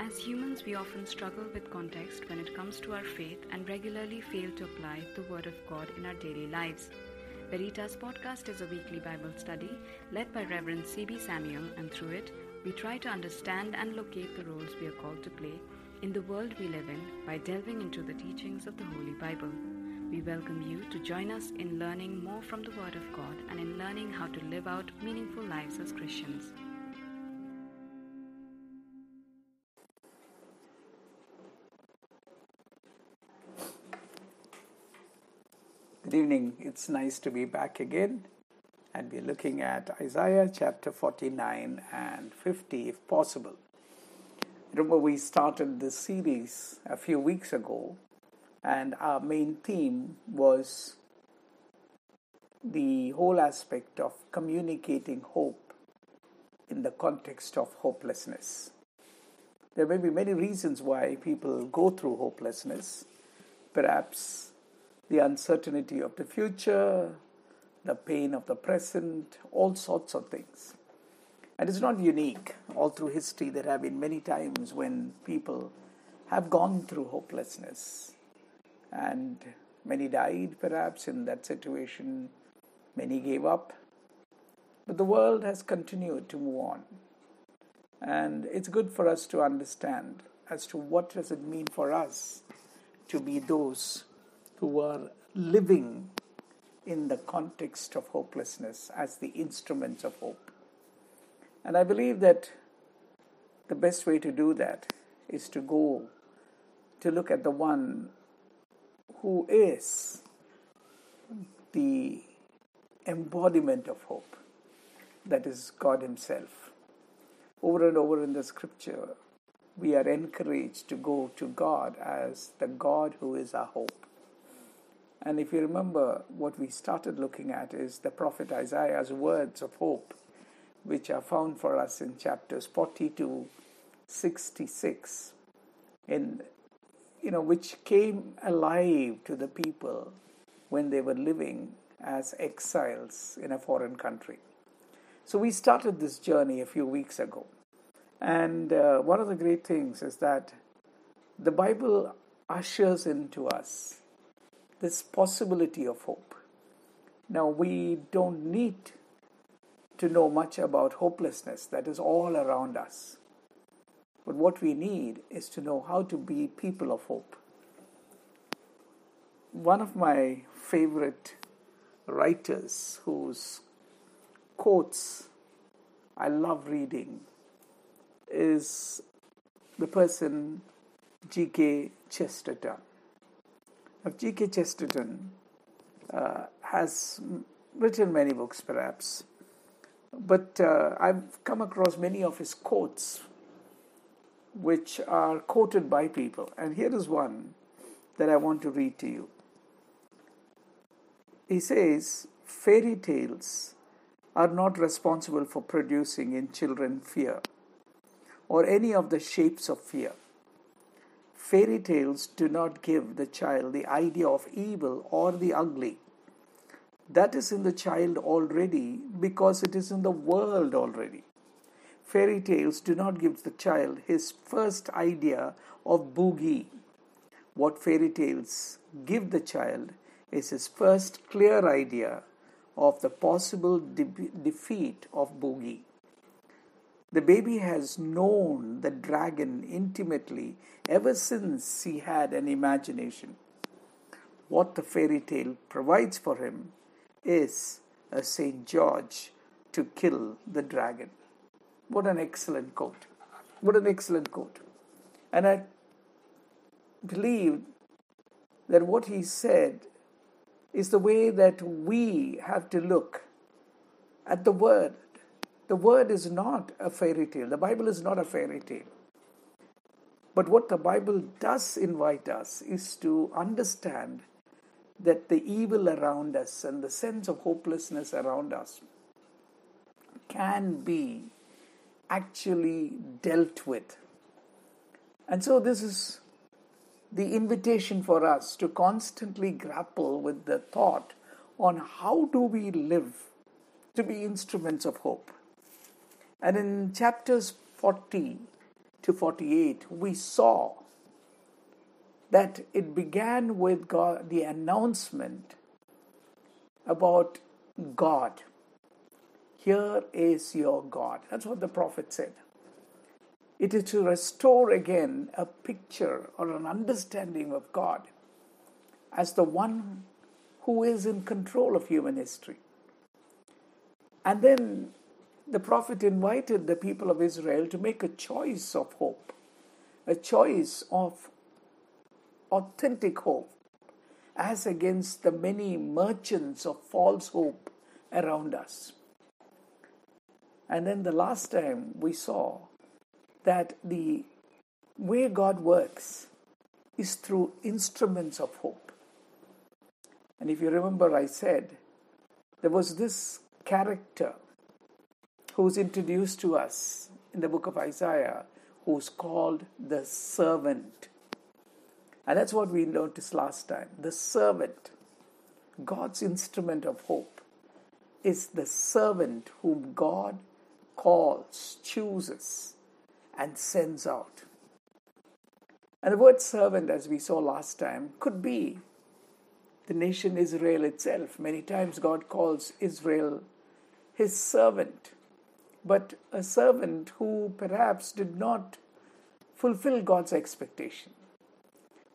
As humans, we often struggle with context when it comes to our faith and regularly fail to apply the Word of God in our daily lives. Veritas Podcast is a weekly Bible study led by Reverend C.B. Samuel, and through it, we try to understand and locate the roles we are called to play in the world we live in by delving into the teachings of the Holy Bible. We welcome you to join us in learning more from the Word of God and in learning how to live out meaningful lives as Christians. Good evening. It's nice to be back again. And we're looking at Isaiah chapter 49 and 50 if possible. Remember, we started this series a few weeks ago, and our main theme was the whole aspect of communicating hope in the context of hopelessness. There may be many reasons why people go through hopelessness. Perhaps the uncertainty of the future, the pain of the present, all sorts of things. And it's not unique. All through history, there have been many times when people have gone through hopelessness. And many died, perhaps, in that situation. Many gave up. But the world has continued to move on. And it's good for us to understand as to what does it mean for us to be those who are living in the context of hopelessness as the instruments of hope. And I believe that the best way to do that is to go to look at the one who is the embodiment of hope, that is God Himself. Over and over in the scripture, we are encouraged to go to God as the God who is our hope. And if you remember, what we started looking at is the prophet Isaiah's words of hope, which are found for us in chapters 40 to 66, in, you know, which came alive to the people when they were living as exiles in a foreign country. So we started this journey a few weeks ago. And uh, one of the great things is that the Bible ushers into us this possibility of hope. Now, we don't need to know much about hopelessness, that is all around us. But what we need is to know how to be people of hope. One of my favorite writers whose quotes I love reading is the person G.K. Chesterton. G.K. Chesterton uh, has written many books, perhaps, but uh, I've come across many of his quotes which are quoted by people. And here is one that I want to read to you. He says, Fairy tales are not responsible for producing in children fear or any of the shapes of fear. Fairy tales do not give the child the idea of evil or the ugly. That is in the child already because it is in the world already. Fairy tales do not give the child his first idea of boogie. What fairy tales give the child is his first clear idea of the possible de- defeat of boogie. The baby has known the dragon intimately ever since he had an imagination. What the fairy tale provides for him is a St. George to kill the dragon. What an excellent quote. What an excellent quote. And I believe that what he said is the way that we have to look at the word the word is not a fairy tale. The Bible is not a fairy tale. But what the Bible does invite us is to understand that the evil around us and the sense of hopelessness around us can be actually dealt with. And so, this is the invitation for us to constantly grapple with the thought on how do we live to be instruments of hope. And in chapters 40 to 48, we saw that it began with God, the announcement about God. Here is your God. That's what the prophet said. It is to restore again a picture or an understanding of God as the one who is in control of human history. And then the prophet invited the people of Israel to make a choice of hope, a choice of authentic hope, as against the many merchants of false hope around us. And then the last time we saw that the way God works is through instruments of hope. And if you remember, I said there was this character who's introduced to us in the book of Isaiah who's called the servant. And that's what we learned this last time. The servant, God's instrument of hope, is the servant whom God calls, chooses, and sends out. And the word servant, as we saw last time, could be the nation Israel itself. Many times God calls Israel his servant, but a servant who perhaps did not fulfill God's expectation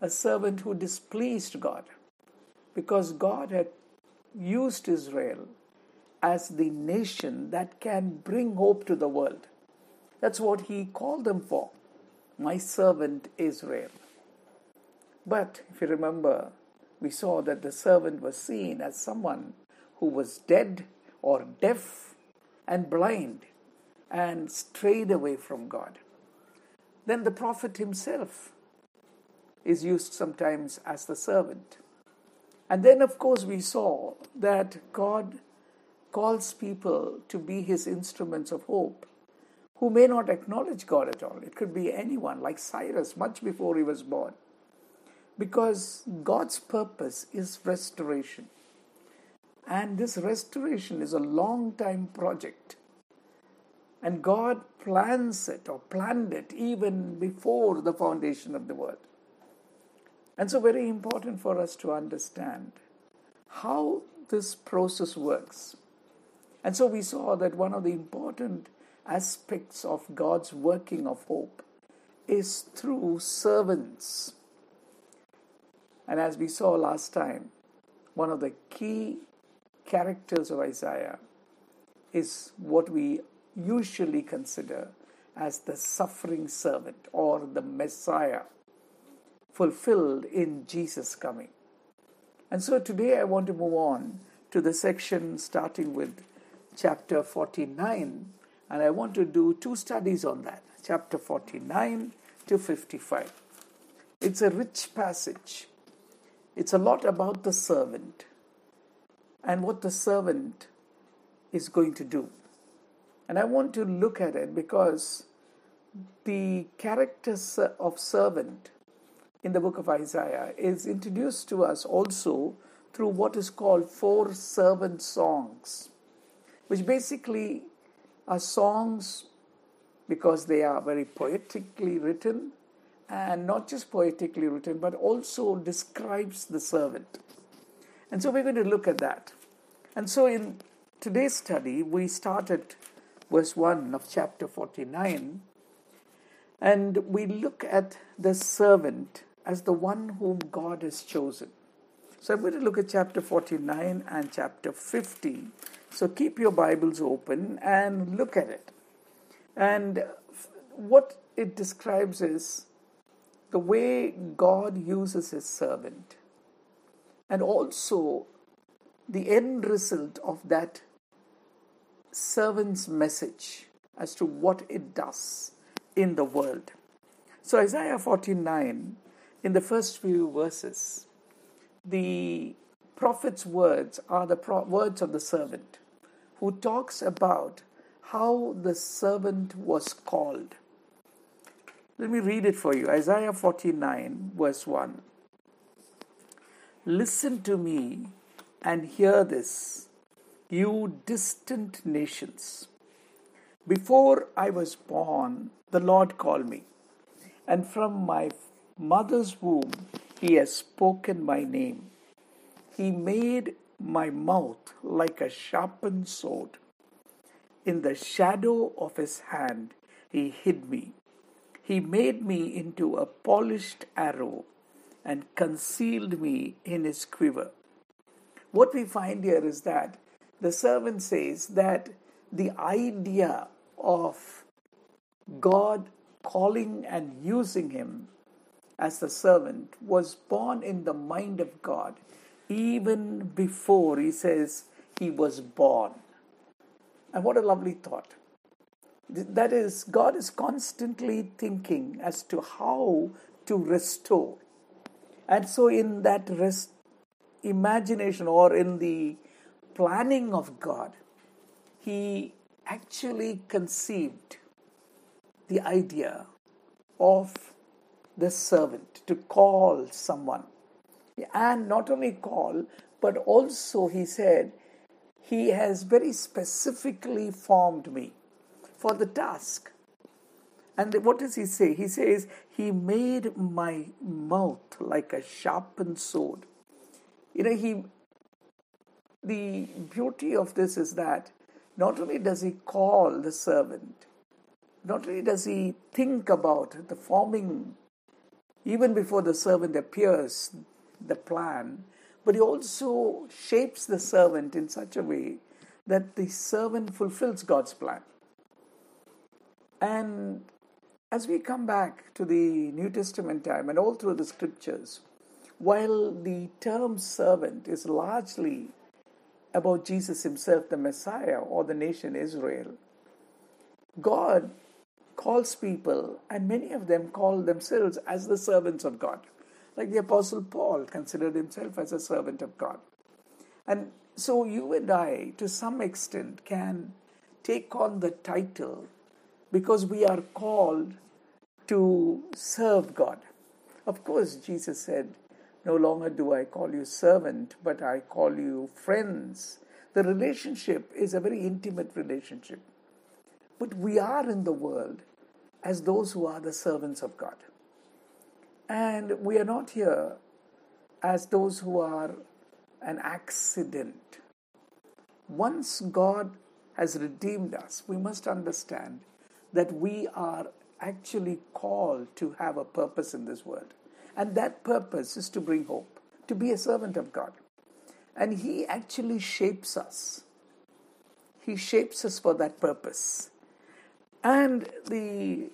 a servant who displeased God because God had used Israel as the nation that can bring hope to the world. That's what he called them for. My servant Israel. But if you remember, we saw that the servant was seen as someone who was dead or deaf and blind and strayed away from God. Then the prophet himself is used sometimes as the servant. And then, of course, we saw that God calls people to be his instruments of hope who may not acknowledge God at all. It could be anyone, like Cyrus, much before he was born. Because God's purpose is restoration. And this restoration is a long time project. And God plans it or planned it even before the foundation of the world. And so, very important for us to understand how this process works. And so, we saw that one of the important aspects of God's working of hope is through servants. And as we saw last time, one of the key characters of Isaiah is what we usually consider as the suffering servant or the Messiah fulfilled in Jesus' coming. And so today I want to move on to the section starting with chapter 49, and I want to do two studies on that chapter 49 to 55. It's a rich passage. It's a lot about the servant and what the servant is going to do. And I want to look at it because the character of servant in the book of Isaiah is introduced to us also through what is called four servant songs, which basically are songs because they are very poetically written and not just poetically written but also describes the servant. And so we're going to look at that. And so in today's study, we start at verse 1 of chapter 49 and we look at the servant as the one whom God has chosen. So I'm going to look at chapter 49 and chapter 50. So keep your Bibles open and look at it. And what it describes is the way God uses his servant, and also the end result of that servant's message as to what it does in the world. So, Isaiah 49 in the first few verses, the prophet's words are the pro- words of the servant who talks about how the servant was called. Let me read it for you Isaiah 49, verse 1. Listen to me and hear this, you distant nations. Before I was born, the Lord called me and from my mother's womb he has spoken my name. He made my mouth like a sharpened sword. In the shadow of his hand he hid me. He made me into a polished arrow and concealed me in his quiver. What we find here is that the servant says that the idea of God calling and using him as the servant was born in the mind of God even before he says he was born. And what a lovely thought. That is, God is constantly thinking as to how to restore. And so, in that rest, imagination or in the planning of God, He actually conceived the idea of the servant to call someone. And not only call, but also he said, He has very specifically formed me for the task. And what does he say? He says, He made my mouth like a sharpened sword. You know, he the beauty of this is that not only does he call the servant, not only does he think about the forming, even before the servant appears, the plan, but he also shapes the servant in such a way that the servant fulfills God's plan. And as we come back to the New Testament time and all through the scriptures, while the term servant is largely about Jesus himself, the Messiah, or the nation Israel, God calls people, and many of them call themselves as the servants of God. Like the Apostle Paul considered himself as a servant of God. And so you and I, to some extent, can take on the title because we are called to serve God. Of course, Jesus said, No longer do I call you servant, but I call you friends. The relationship is a very intimate relationship. But we are in the world as those who are the servants of God. And we are not here as those who are an accident. Once God has redeemed us, we must understand that we are actually called to have a purpose in this world. And that purpose is to bring hope, to be a servant of God. And He actually shapes us. He shapes us for that purpose. And the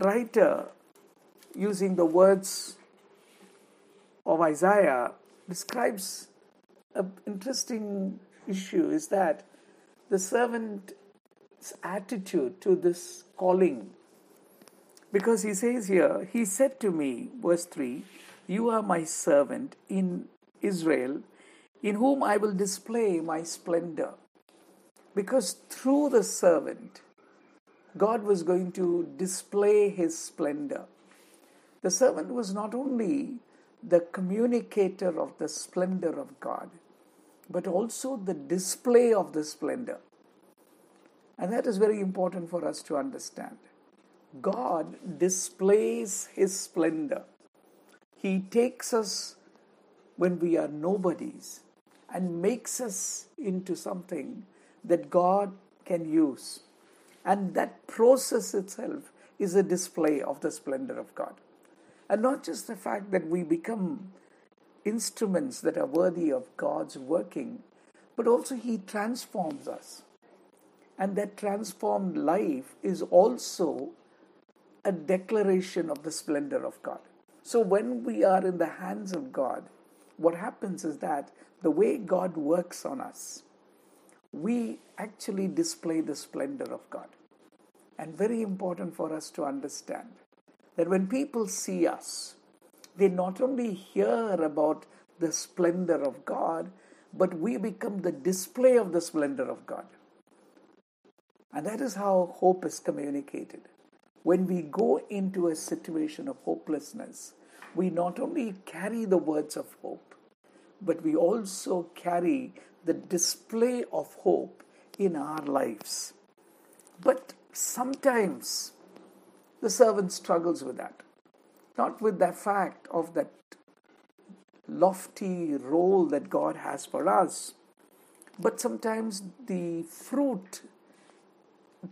writer, using the words of Isaiah, describes an interesting issue is that the servant's attitude to this calling. Because he says here, He said to me, verse 3, You are my servant in Israel, in whom I will display my splendor. Because through the servant, God was going to display his splendor. The servant was not only the communicator of the splendor of God, but also the display of the splendor. And that is very important for us to understand. God displays his splendor. He takes us when we are nobodies and makes us into something that God can use. And that process itself is a display of the splendor of God. And not just the fact that we become instruments that are worthy of God's working, but also He transforms us. And that transformed life is also a declaration of the splendor of God. So when we are in the hands of God, what happens is that the way God works on us, we actually display the splendor of God. And very important for us to understand that when people see us, they not only hear about the splendor of God, but we become the display of the splendor of God. And that is how hope is communicated. When we go into a situation of hopelessness, we not only carry the words of hope, but we also carry the display of hope in our lives. But sometimes the servant struggles with that. not with the fact of that lofty role that God has for us, but sometimes the fruit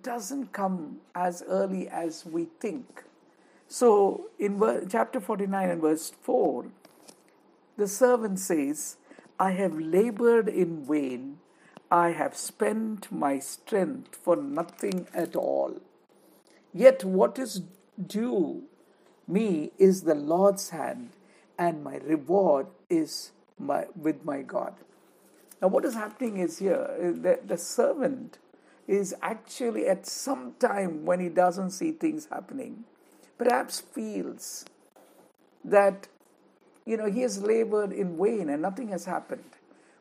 doesn't come as early as we think. So, in chapter 49 and verse 4, the servant says, I have labored in vain, I have spent my strength for nothing at all. Yet what is due me is the Lord's hand, and my reward is my, with my God. Now, what is happening is here the, the servant is actually at some time when he doesn't see things happening, perhaps feels that you know he has labored in vain and nothing has happened.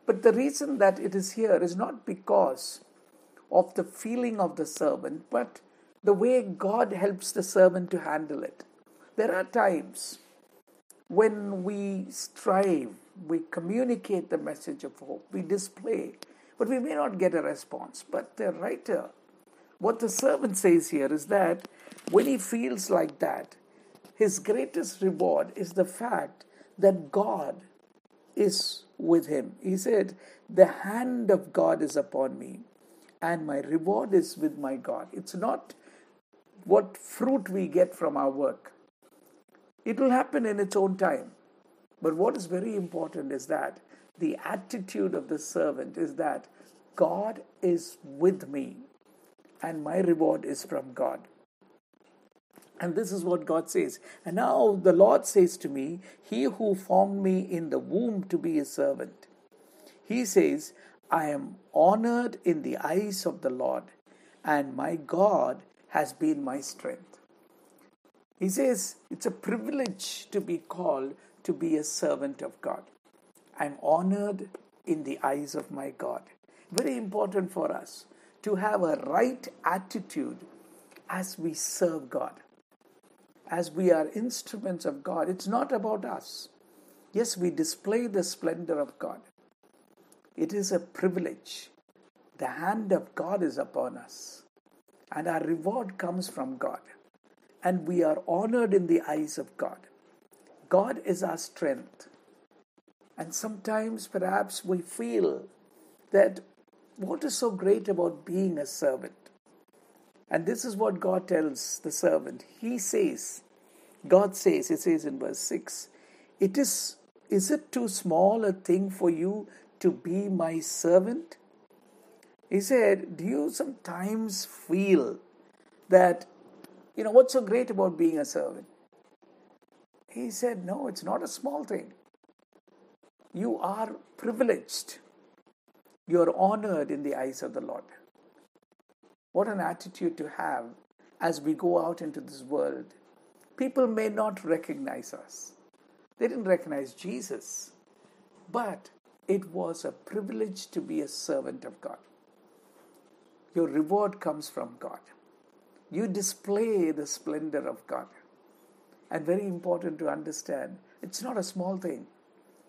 But the reason that it is here is not because of the feeling of the servant, but the way God helps the servant to handle it. There are times when we strive, we communicate the message of hope, we display, but we may not get a response. But the writer, what the servant says here is that when he feels like that, his greatest reward is the fact that God is with him. He said, The hand of God is upon me, and my reward is with my God. It's not what fruit we get from our work. It will happen in its own time. But what is very important is that the attitude of the servant is that God is with me and my reward is from God. And this is what God says. And now the Lord says to me, He who formed me in the womb to be his servant. He says, I am honored in the eyes of the Lord, and my God has been my strength. He says it's a privilege to be called to be a servant of God. I'm honored in the eyes of my God. Very important for us to have a right attitude as we serve God. As we are instruments of God, it's not about us. Yes, we display the splendor of God. It is a privilege. The hand of God is upon us, and our reward comes from God and we are honored in the eyes of God. God is our strength. And sometimes perhaps we feel that what is so great about being a servant? And this is what God tells the servant. He says, God says, it says in verse 6, it is is it too small a thing for you to be my servant? He said, Do you sometimes feel that you know, what's so great about being a servant? He said, No, it's not a small thing. You are privileged. You are honored in the eyes of the Lord. What an attitude to have as we go out into this world. People may not recognize us, they didn't recognize Jesus, but it was a privilege to be a servant of God. Your reward comes from God. You display the splendor of God. And very important to understand, it's not a small thing.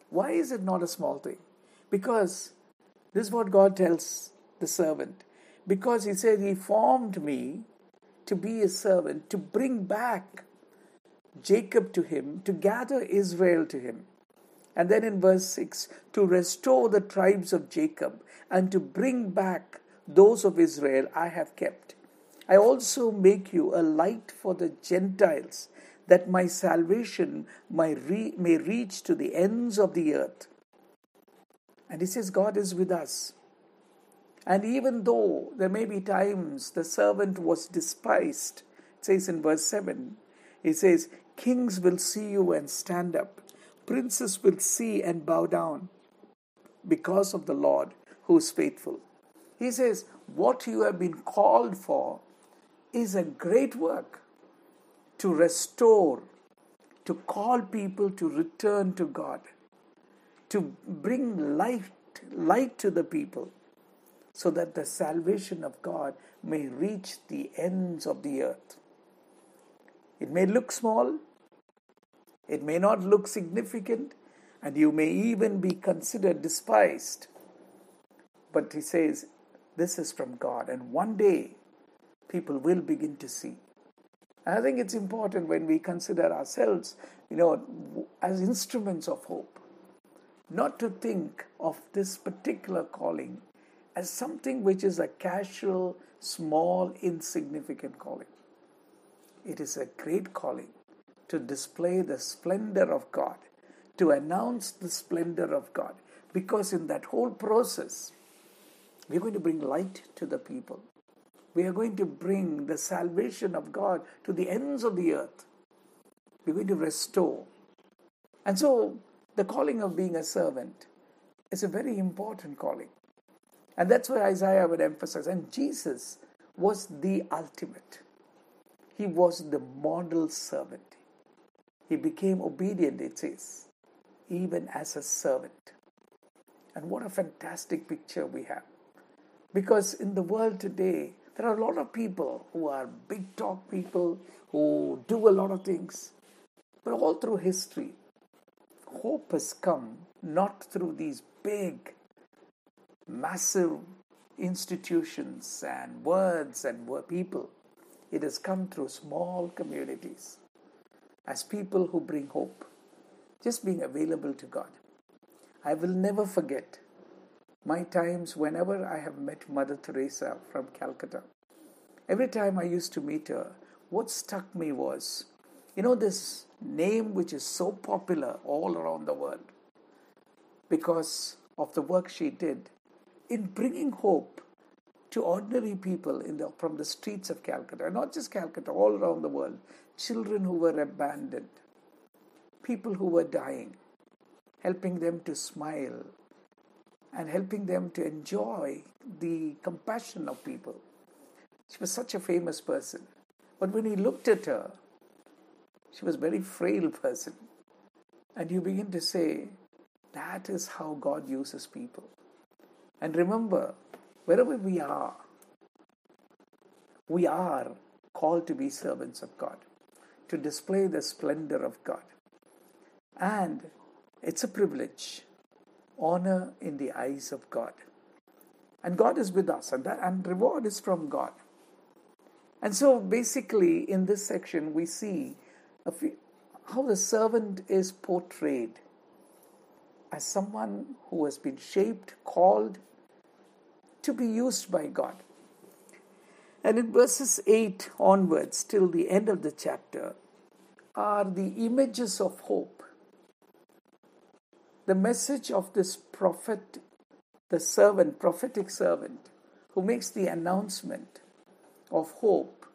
Why is it not a small thing? Because this is what God tells the servant. Because He said, He formed me to be a servant, to bring back Jacob to Him, to gather Israel to Him. And then in verse 6, to restore the tribes of Jacob and to bring back those of Israel I have kept. I also make you a light for the Gentiles, that my salvation may, may reach to the ends of the earth. And he says, God is with us. And even though there may be times the servant was despised, it says in verse 7, he says, Kings will see you and stand up, princes will see and bow down because of the Lord who is faithful. He says, What you have been called for is a great work to restore, to call people to return to God, to bring light, light to the people, so that the salvation of God may reach the ends of the earth. It may look small, it may not look significant, and you may even be considered despised. But he says, This is from God, and one day people will begin to see. And I think it's important when we consider ourselves, you know, as instruments of hope, not to think of this particular calling as something which is a casual, small, insignificant calling. It is a great calling to display the splendor of God, to announce the splendor of God, because in that whole process, we're going to bring light to the people. We are going to bring the salvation of God to the ends of the earth. We're going to restore. And so, the calling of being a servant is a very important calling. And that's why Isaiah would emphasize. And Jesus was the ultimate. He was the model servant. He became obedient, it says, even as a servant. And what a fantastic picture we have. Because in the world today, there are a lot of people who are big talk people who do a lot of things. But all through history, hope has come not through these big, massive institutions and words and people. It has come through small communities as people who bring hope, just being available to God. I will never forget my times whenever I have met Mother Teresa from Calcutta. Every time I used to meet her, what struck me was, you know, this name which is so popular all around the world because of the work she did in bringing hope to ordinary people the, from the streets of Calcutta, not just Calcutta, all around the world, children who were abandoned, people who were dying, helping them to smile, and helping them to enjoy the compassion of people. She was such a famous person. But when he looked at her, she was a very frail person. And you begin to say, that is how God uses people. And remember, wherever we are, we are called to be servants of God, to display the splendor of God. And it's a privilege honor in the eyes of God. And God is with us, and, that, and reward is from God. And so, basically, in this section, we see few, how the servant is portrayed as someone who has been shaped, called to be used by God. And in verses 8 onwards, till the end of the chapter, are the images of hope the message of this prophet, the servant, prophetic servant, who makes the announcement of hope,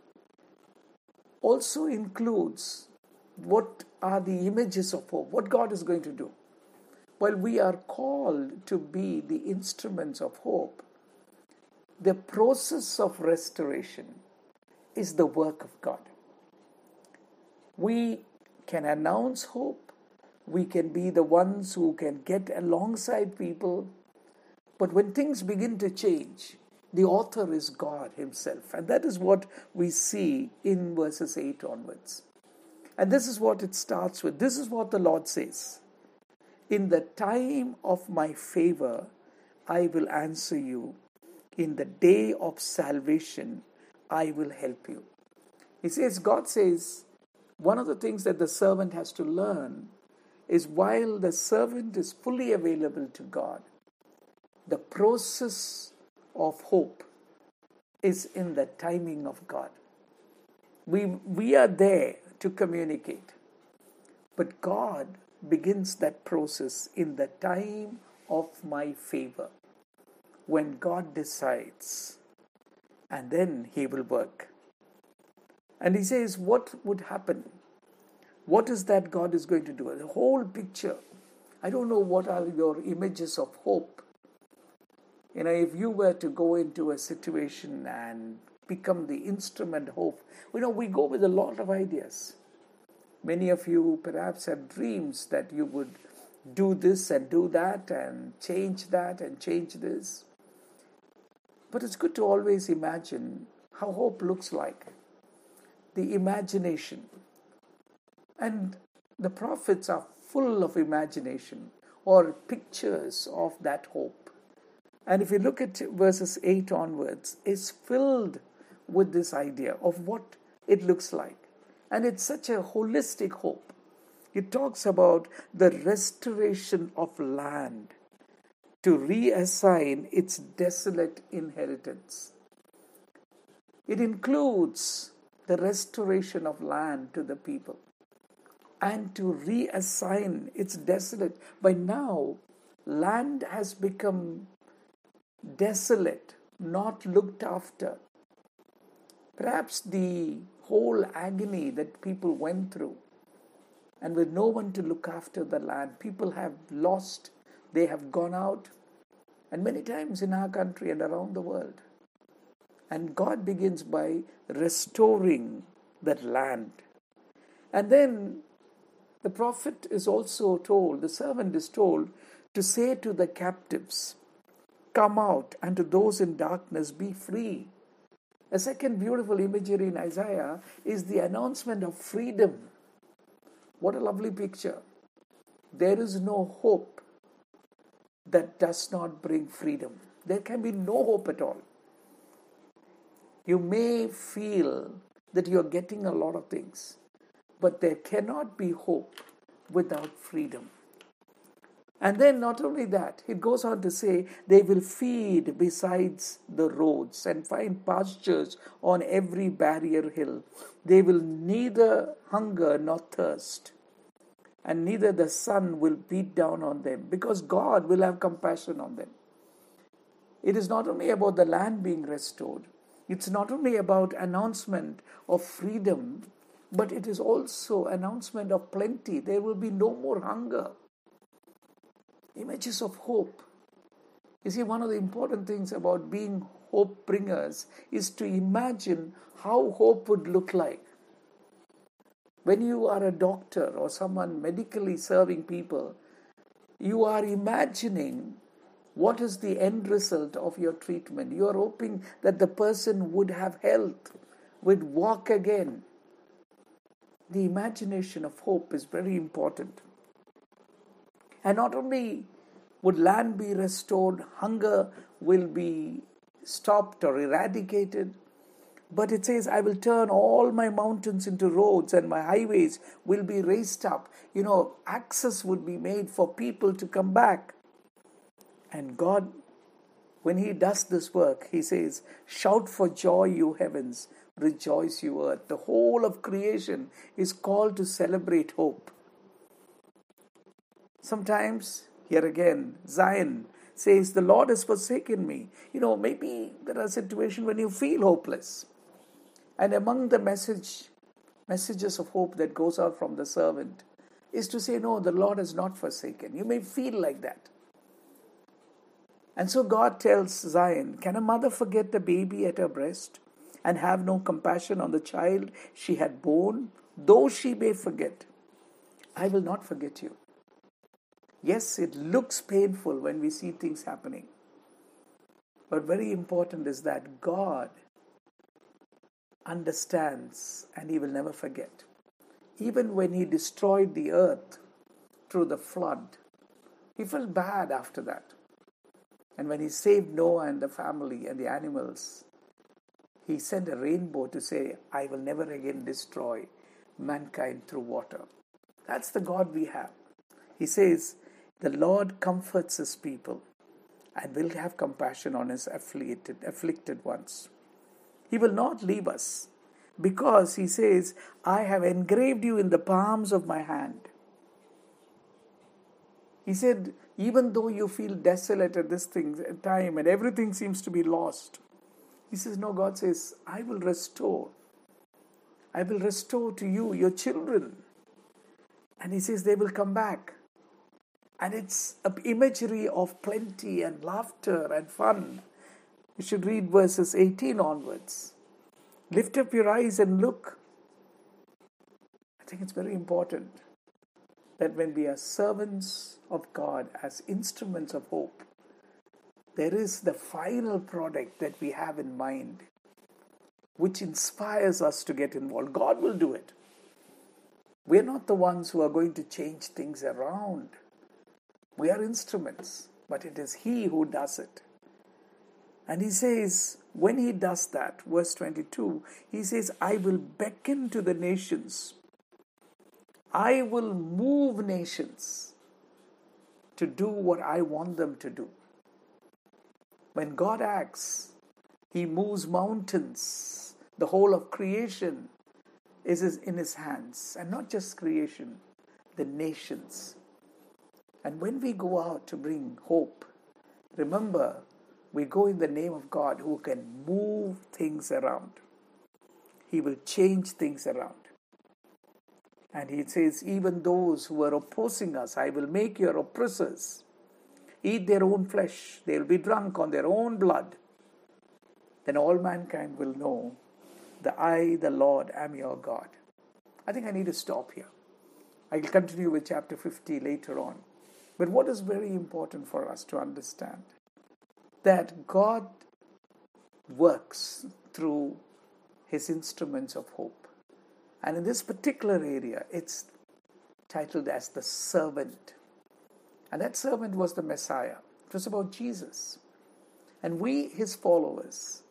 also includes what are the images of hope, what God is going to do. Well, we are called to be the instruments of hope, the process of restoration is the work of God. We can announce hope, we can be the ones who can get alongside people. But when things begin to change, the author is God Himself. And that is what we see in verses 8 onwards. And this is what it starts with. This is what the Lord says In the time of my favor, I will answer you. In the day of salvation, I will help you. He says, God says, one of the things that the servant has to learn is while the servant is fully available to God, the process of hope is in the timing of God. We, we are there to communicate, but God begins that process in the time of my favor when God decides, and then He will work. And He says, What would happen what is that God is going to do? The whole picture. I don't know what are your images of hope. You know, if you were to go into a situation and become the instrument of hope, you know, we go with a lot of ideas. Many of you perhaps have dreams that you would do this and do that and change that and change this. But it's good to always imagine how hope looks like. The imagination. And the prophets are full of imagination or pictures of that hope. And if you look at verses 8 onwards, it's filled with this idea of what it looks like. And it's such a holistic hope. It talks about the restoration of land to reassign its desolate inheritance. It includes the restoration of land to the people and to reassign its desolate. By now, land has become desolate, not looked after. Perhaps the whole agony that people went through, and with no one to look after the land, people have lost, they have gone out, and many times in our country and around the world. And God begins by restoring that land. And then the prophet is also told, the servant is told, to say to the captives, Come out, and to those in darkness, be free. A second beautiful imagery in Isaiah is the announcement of freedom. What a lovely picture. There is no hope that does not bring freedom. There can be no hope at all. You may feel that you are getting a lot of things, but there cannot be hope without freedom. And then, not only that, it goes on to say, they will feed besides the roads and find pastures on every barrier hill. They will neither hunger nor thirst, and neither the sun will beat down on them, because God will have compassion on them. It is not only about the land being restored, it's not only about announcement of freedom, but it is also announcement of plenty. There will be no more hunger images of hope. You see, one of the important things about being hope bringers is to imagine how hope would look like. When you are a doctor or someone medically serving people, you are imagining what is the end result of your treatment. You are hoping that the person would have health, would walk again. The imagination of hope is very important. And not only would land be restored, hunger will be stopped or eradicated, but it says, I will turn all my mountains into roads and my highways will be raised up. You know, access would be made for people to come back. And God, when He does this work, He says, Shout for joy, you heavens, rejoice, you earth. The whole of creation is called to celebrate hope. Sometimes, here again, Zion says, The Lord has forsaken me. You know, maybe there are situations when you feel hopeless. And among the message, messages of hope that goes out from the servant is to say, No, the Lord has not forsaken. You may feel like that. And so God tells Zion, Can a mother forget the baby at her breast and have no compassion on the child she had born? Though she may forget, I will not forget you. Yes, it looks painful when we see things happening. But very important is that God understands and He will never forget. Even when He destroyed the earth through the flood, He felt bad after that. And when He saved Noah and the family and the animals, He sent a rainbow to say, I will never again destroy mankind through water. That's the God we have. He says, the Lord comforts his people and will have compassion on his afflicted, afflicted ones. He will not leave us because he says, I have engraved you in the palms of my hand. He said, even though you feel desolate at this thing, time and everything seems to be lost, he says, No, God says, I will restore. I will restore to you your children. And he says, they will come back. And it's an imagery of plenty and laughter and fun. You should read verses 18 onwards. Lift up your eyes and look. I think it's very important that when we are servants of God as instruments of hope, there is the final product that we have in mind, which inspires us to get involved. God will do it. We're not the ones who are going to change things around. We are instruments, but it is He who does it. And He says, when he does that, verse 22, he says, I will beckon to the nations, I will move nations to do what I want them to do. When God acts, he moves mountains, the whole of creation is in his hands, and not just creation, the nations. And when we go out to bring hope, remember we go in the name of God who can move things around. He will change things around. And he says, Even those who are opposing us, I will make your oppressors eat their own flesh. They will be drunk on their own blood. Then all mankind will know that I, the Lord, am your God. I think I need to stop here. I will continue with chapter 50 later on. But what is very important for us to understand that God works through his instruments of hope. And in this particular area, it's titled as the servant. And that servant was the Messiah. It was about Jesus. And we, his followers,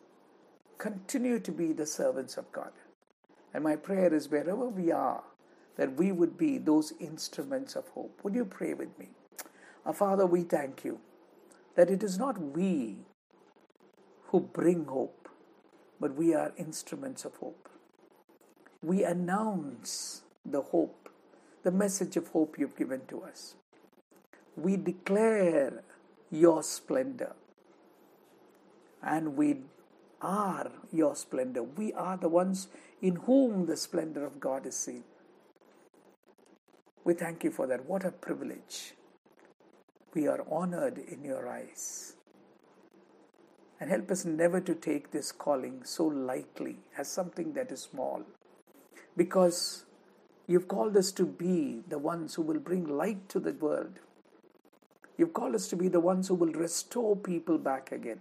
continue to be the servants of God. And my prayer is wherever we are, that we would be those instruments of hope. Would you pray with me? Our Father, we thank you that it is not we who bring hope, but we are instruments of hope. We announce the hope, the message of hope you've given to us. We declare your splendor, and we are your splendor. We are the ones in whom the splendor of God is seen. We thank you for that. What a privilege we are honored in your eyes. And help us never to take this calling so lightly as something that is small. Because you've called us to be the ones who will bring light to the world. You've called us to be the ones who will restore people back again.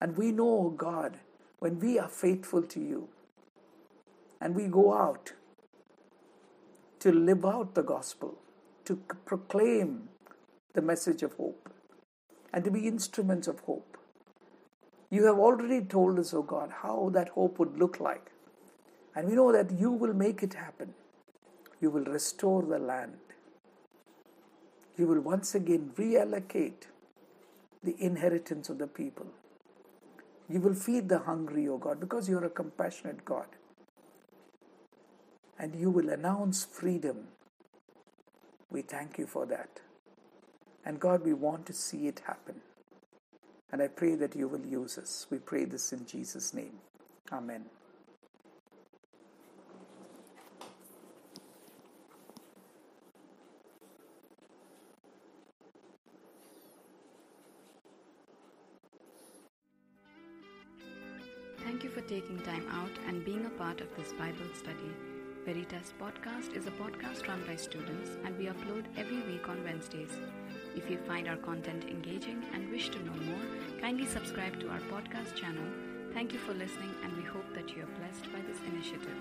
And we know, God, when we are faithful to you and we go out to live out the gospel, to proclaim the message of hope and to be instruments of hope. You have already told us, O oh God, how that hope would look like. And we know that you will make it happen. You will restore the land. You will once again reallocate the inheritance of the people. You will feed the hungry, O oh God, because you are a compassionate God. And you will announce freedom. We thank you for that. And God, we want to see it happen. And I pray that you will use us. We pray this in Jesus' name. Amen. Thank you for taking time out and being a part of this Bible study. Veritas Podcast is a podcast run by students, and we upload every week on Wednesdays. If you find our content engaging and wish to know more, kindly subscribe to our podcast channel. Thank you for listening, and we hope that you are blessed by this initiative.